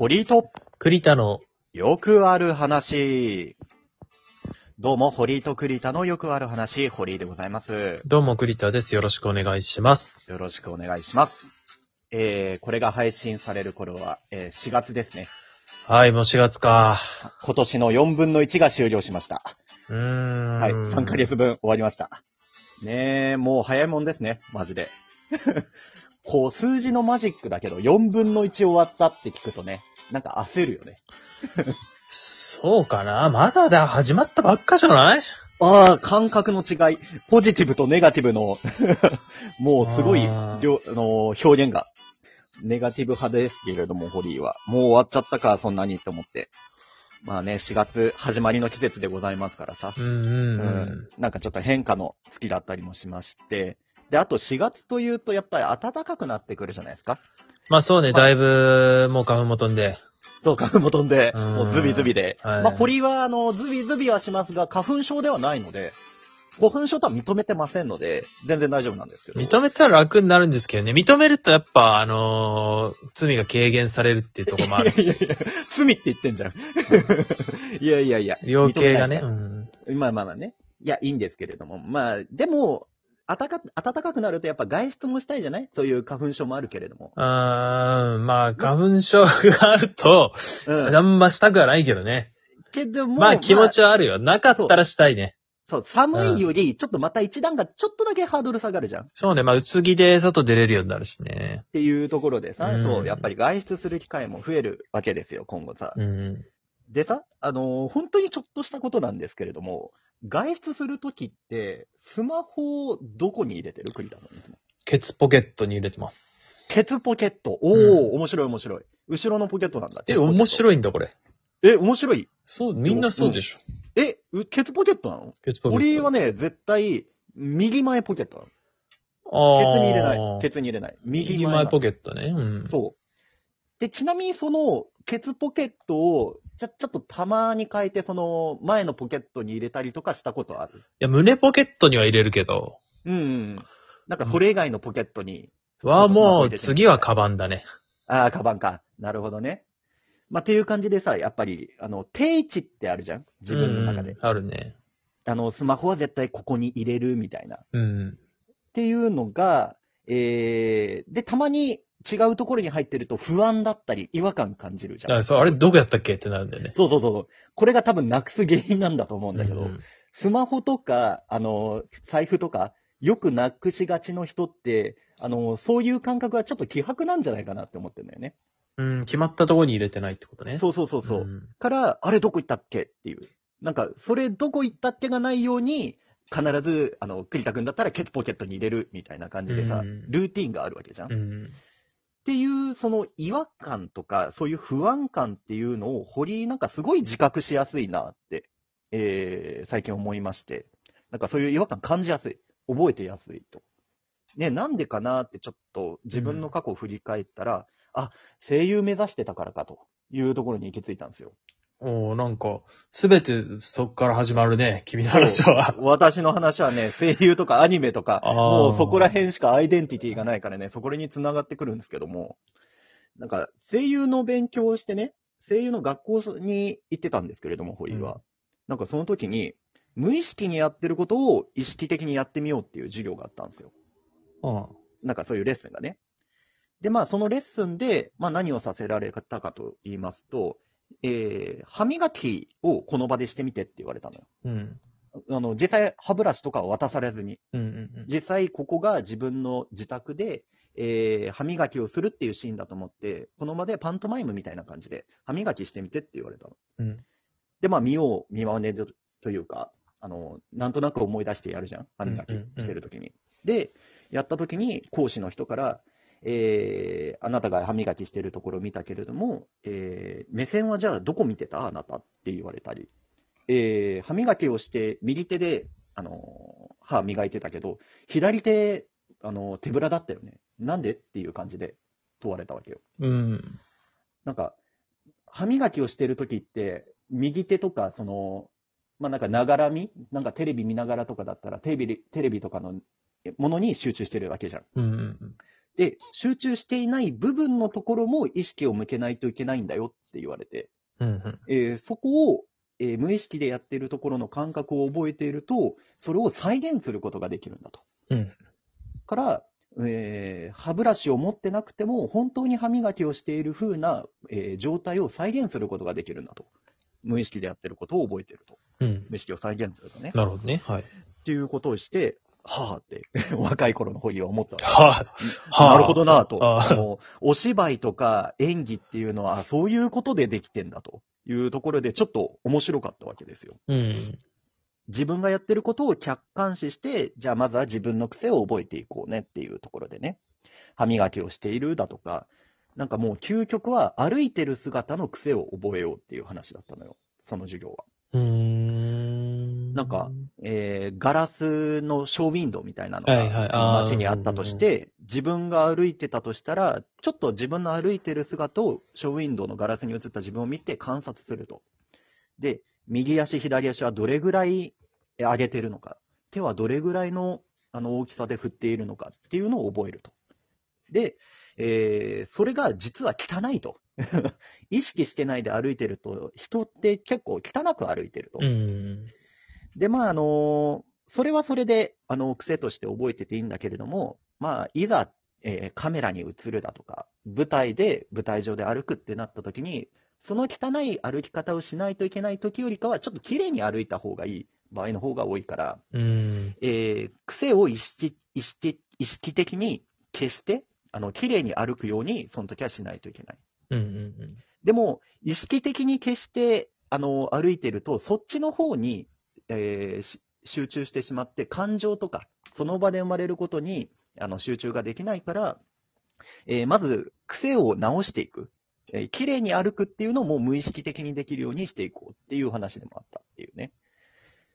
堀井と栗田の、よくある話。どうも、堀井と栗田のよくある話、堀井でございます。どうも栗田です。よろしくお願いします。よろしくお願いします。えー、これが配信される頃は、えー4月ですね。はい、もう4月か。今年の4分の1が終了しました。うーん。はい、3ヶ。月分終わりました。ねえ、もう早いもんですね、マジで。こう、数字のマジックだけど、4分の1終わったって聞くとね、なんか焦るよね。そうかな？まだだ、始まったばっかじゃない？ああ、感覚の違い。ポジティブとネガティブの、もうすごいあー両あの表現が。ネガティブ派ですけれども、ホリーは。もう終わっちゃったか、そんなにって思って。まあね、4月始まりの季節でございますからさう。んうんううん。なんかちょっと変化の月だったりもしまして。で、あと4月というとやっぱり暖かくなってくるじゃないですか。まあそうね、まあだいぶ、もう花粉も飛んで。そう、花粉も飛んで、うんもうズビズビで。はいまあ、堀は、あの、ズビズビはしますが、花粉症ではないので、花粉症とは認めてませんので、全然大丈夫なんですけど。認めたら楽になるんですけどね。認めるとやっぱ、あのー罪が軽減されるっていうところもあるし。いやいやいや、罪って言ってんじゃん。いやいやいや。量刑がね。認めないうん。まあまあまあね。いや、いいんですけれども。まあ、でも、暖か、暖かくなるとやっぱ外出もしたいじゃない？そういう花粉症もあるけれども。うーん、まあ、花粉症があると、うん。あんましたくはないけどね。けども、まあ気持ちは、はあるよ。なかったらしたいね。そう、寒いより、ちょっとまた一段がちょっとだけハードル下がるじゃん。っそうね、まあ薄着で外出れるようになるしね。ていうところでさ、うんそう、やっぱり外出する機会も増えるわけですよ、今後さ。うん。でさ、あのー本当にちょっとしたことなんですけれども、外出するときって、スマホをどこに入れてる？栗田のいつも。ケツポケットに入れてます。ケツポケット。おー、う面白い面白い。後ろのポケットなんだ。え、面白いんだ、これ。え、面白い？そう、みんなそうでしょ。え、うケツポケットなの？ケツポケット。俺はね、絶対、右前ポケットなの。あーケツに入れない。ケツに入れない。右前。右前ポケットね。うん。そう。で、ちなみにその、ケツポケットを、ちょ、ちょっとたまに変えて、その、前のポケットに入れたりとかしたことある？いや、胸ポケットには入れるけど、うんうん。なんかそれ以外のポケットに、はもう次はカバンだね。ああ、カバンか。なるほどね。まあ、っていう感じでさ、やっぱり、あの、定位置ってあるじゃん？自分の中で。うんあるね。あの、スマホは絶対ここに入れるみたいな。っうん。ていうのが、えー、で、たまに違うところに入ってると不安だったり、違和感感じるじゃん。だからそう、あれどこやったっけ？ってなるんだよね。そうそうそう。これが多分なくす原因なんだと思うんだけど、うんスマホとか、あの、財布とか、よくなくしがちの人って、あの、そういう感覚はちょっと希薄なんじゃないかなって思ってるんだよね。うん、決まったところに入れてないってことね。そうそうそうそう。んから、あれどこ行ったっけっていう。なんか、それどこ行ったっけがないように、必ず、あの、栗田くんだったらケツポケットに入れるみたいな感じでさ、うんルーティンがあるわけじゃん。っうん。っていう、その違和感とか、そういう不安感っていうのを、堀井なんかすごい自覚しやすいなって、えー、最近思いまして。なんかそういう違和感感じやすい。覚えてやすいと。ね、なんでかなってちょっと自分の過去を振り返ったら、あ、声優目指してたからかというところに行き着いたんですよ。おーなんか、すべてそっから始まるね、君の話は。私の話はね、声優とかアニメとか、あーもうそこら辺しかアイデンティティがないからね、そこに繋がってくるんですけども、なんか声優の勉強をしてね、声優の学校に行ってたんですけれども、堀井は。うんなんかその時に、無意識にやってることを意識的にやってみようっていう授業があったんですよ。うん。なんかそういうレッスンがね。で、まあそのレッスンで、まあ何をさせられたかと言いますと、えー、歯磨きをこの場でしてみてって言われたのよ。うん。あの、実際歯ブラシとかを渡されずに、うんうん実際ここが自分の自宅で、えー歯磨きをするっていうシーンだと思って、この場でパントマイムみたいな感じで、歯磨きしてみてって言われたの。うん。で、まあ見よう見まねるというか、あの、なんとなく思い出してやるじゃん歯磨きしてるときに。で、やったときに講師の人から、えー、あなたが歯磨きしてるところを見たけれども、えー、目線はじゃあどこ見てた？あなたって言われたり、えー、歯磨きをして右手で、あのー歯磨いてたけど、左手、あのー手ぶらだったよね。なんでっていう感じで問われたわけよ。うん。なんか、歯磨きをしてるときって、右手とか、その、まあ、なんか、ながらみなんかテレビ見ながらとかだったら、テレビ、テレビとかのものに集中してるわけじゃん。うん。うん。で、集中していない部分のところも意識を向けないといけないんだよって言われて、うんうん。えーそこを、えー無意識でやっているところの感覚を覚えていると、それを再現することができるんだと。うん。から、えー歯ブラシを持ってなくても、本当に歯磨きをしている風な、えー状態を再現することができるんだと。無意識でやってることを覚えていると。うん。無意識を再現するとね。なるほどね。はい。っていうことをして、はぁって、若い頃のホリーは思ったわけ。はあ、はあ。なるほどなぁと。ああのお芝居とか演技っていうのは、そういうことでできてんだというところで、ちょっと面白かったわけですよ。うん。自分がやってることを客観視して、じゃあまずは自分の癖を覚えていこうねっていうところでね。歯磨きをしているだとか、なんかもう究極は歩いてる姿の癖を覚えようっていう話だったのよ。その授業は。うーん。なんか、えーガラスのショーウィンドウみたいなのが、はいはいあー街にあったとして、自分が歩いてたとしたら、ちょっと自分の歩いてる姿をショーウィンドウのガラスに映った自分を見て観察すると。で、右足、左足はどれぐらい上げてるのか、手はどれぐらいのあの大きさで振っているのかっていうのを覚えると。で、えーそれが実は汚いと。意識してないで歩いてると、人って結構汚く歩いてると。うん。で、まあ、あのそれはそれで、あの、癖として覚えてていいんだけれども、まあ、いざ、えーカメラに映るだとか、舞台で、舞台上で歩くってなった時に、その汚い歩き方をしないといけない時よりかは、ちょっと綺麗に歩いた方がいい場合の方が多いから、うん。えー癖を意識、意識、意識的に消して、あの、綺麗に歩くように、その時はしないといけない。うん。うん。でも、意識的に消して、あの、歩いてると、そっちの方に、えー集中してしまって、感情とか、その場で生まれることに、あの、集中ができないから、えーまず、癖を直していく。えー綺麗に歩くっていうのも無意識的にできるようにしていこうっていう話でもあったっていうね。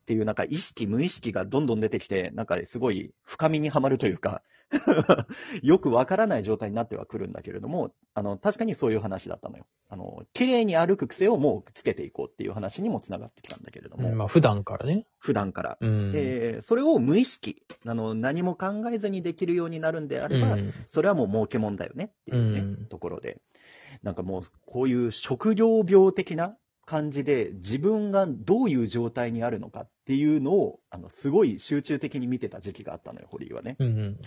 っていう、なんか意識、無意識がどんどん出てきて、なんかすごい深みにはまるというか、よくわからない状態になってはくるんだけれども、あの、確かにそういう話だったのよ。あの、綺麗に歩く癖をもうつけていこうっていう話にもつながってきたんだけれども、まあ、普段からね。普段から。うん。で、それを無意識、あの、何も考えずにできるようになるんであれば、うんそれはもう儲けもんだよねっていうね、うんところで。なんかもう、こういう職業病的な感じで、自分がどういう状態にあるのかっていうのを、あの、すごい集中的に見てた時期があったのよ、堀井はね。うん。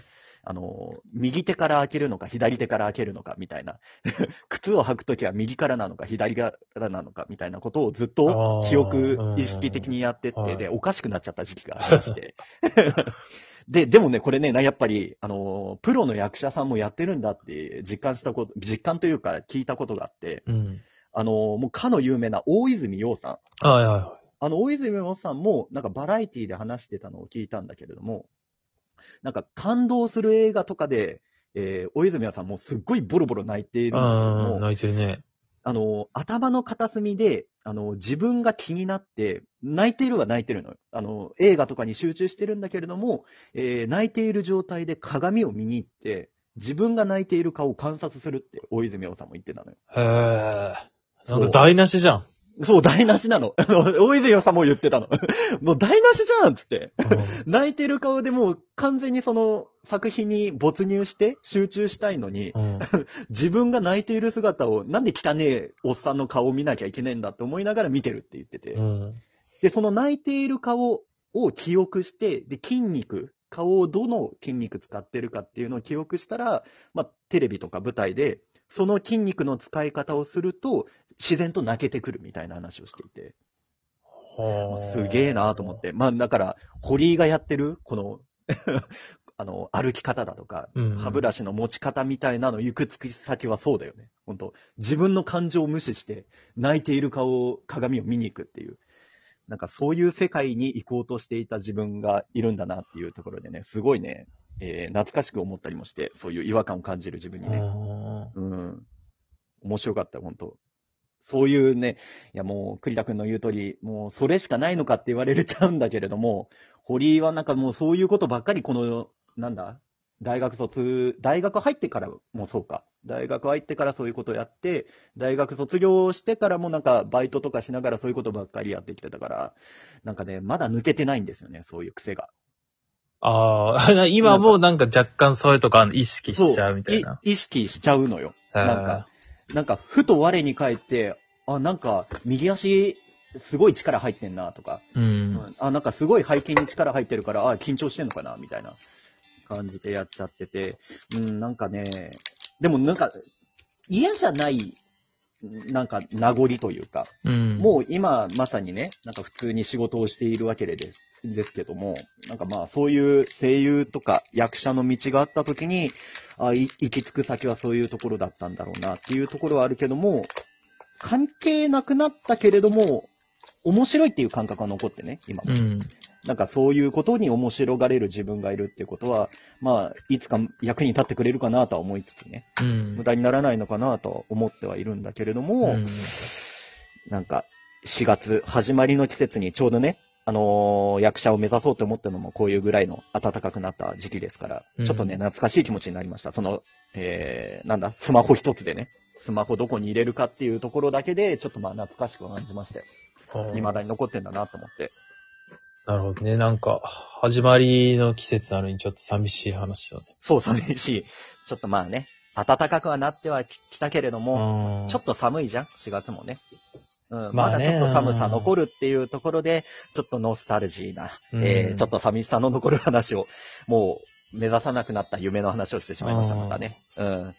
あの、右手から開けるのか、左手から開けるのか、みたいな。靴を履くときは右からなのか、左からなのか、みたいなことをずっと記憶、意識的にやってって、はいで、おかしくなっちゃった時期がありまして。で、でもね、これね、なやっぱり、あの、プロの役者さんもやってるんだって実感したこと、実感というか聞いたことがあって、うん。あの、もうかの有名な大泉洋さん。はいはいはあの、大泉洋さんも、なんかバラエティで話してたのを聞いたんだけれども、なんか感動する映画とかで、えー、大泉洋さんもすっごいボロボロ泣いていい。るんだけれどああ、も、泣いてるね。あの、頭の片隅で、あの、自分が気になって、泣いているは泣いてるのよ。あの、映画とかに集中してるんだけれども、えー泣いている状態で鏡を見に行って、自分が泣いている顔を観察するって、大泉洋さんも言ってたのよ。へえ。なんか台無しじゃん。そう、台無しなの。あの大泉洋さんも言ってたの。もう台無しじゃんっつって。泣いてる顔でもう完全にその作品に没入して集中したいのに、うん。自分が泣いている姿をなんで汚ねえおっさんの顔を見なきゃいけないんだって思いながら見てるって言ってて。うん。で、その泣いている顔を記憶して、で、筋肉、顔をどの筋肉使ってるかっていうのを記憶したら、まあ、テレビとか舞台で、その筋肉の使い方をすると、自然と泣けてくるみたいな話をしていて。はあすげえなと思っ。て。まあ、だから、堀井がやってる、この、あの、歩き方だとか、うん歯ブラシの持ち方みたいなの行くつき先はそうだよね。本当自分の感情を無視して、泣いている顔を、鏡を見に行くっていう。なんかそういう世界に行こうとしていた自分がいるんだなっていうところでね、すごいね、えー懐かしく思ったりもして、そういう違和感を感じる自分にね。あうん。面白かった、本当そういうね、いやもう、栗田くんの言う通り、もうそれしかないのかって言われちゃうんだけれども、堀井はなんかもうそういうことばっかりこの、なんだ大学卒、大学入ってからもそうか。大学入ってからそういうことをやって、大学卒業してからもなんかバイトとかしながらそういうことばっかりやってきてたから、なんかね、まだ抜けてないんですよね、そういう癖が。ああ、今もなんか若干そういうとか意識しちゃうみたいな。い意識しちゃうのよ。なんか、なんか、ふと我に返って、あ、なんか、右足、すごい力入ってんな、とか、うん。うんあ、なんかすごい背筋に力入ってるから、あ、緊張してんのかな、みたいな。感じでやっちゃってて、うん、なんかね、でもなんか、嫌じゃない、なんか名残というか、うん。もう今まさにね、なんか普通に仕事をしているわけでですですけども、なんかまあそういう声優とか役者の道があった時に、あい行き着く先はそういうところだったんだろうなっていうところはあるけども、関係なくなったけれども、面白いっていう感覚が残ってね、今も。うん。なんかそういうことに面白がれる自分がいるっていうことは、まあ、いつか役に立ってくれるかなとは思いつつね、うん無。駄にならないのかなとは思ってはいるんだけれども、うんなんか、4月、始まりの季節にちょうどね、あのー役者を目指そうと思ったのもこういうぐらいの暖かくなった時期ですから、うんちょっとね、懐かしい気持ちになりました。その、えー、なんだ、スマホ一つでね、スマホどこに入れるかっていうところだけで、ちょっとまあ懐かしく感じましたよ。未だに残ってんだなと思って。なるほどね。なんか、始まりの季節なのにちょっと寂しい話をね。そう、寂しい。ちょっとまあね、暖かくはなってはききたけれども、うんちょっと寒いじゃん ?4 月もね。うん、まだちょっと寒さ残るっていうところで、ちょっとノスタルジーな、うんえーちょっと寂しさの残る話を、もう目指さなくなった夢の話をしてしまいました、うんまたね。うん。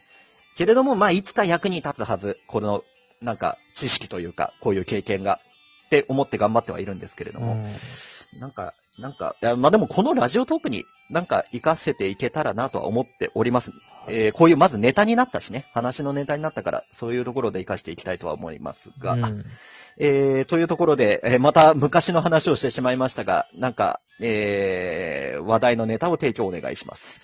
けれども、まあ、いつか役に立つはず、この、なんか、知識というか、こういう経験が、って思って頑張ってはいるんですけれども、なんか、なんか、いやまあでもこのラジオトークになんか活かせていけたらなとは思っております。えーこういうまずネタになったしね、話のネタになったから、そういうところで活かしていきたいとは思いますが、うんえーというところで、えーまた昔の話をしてしまいましたが、なんか、えー話題のネタを提供お願いします。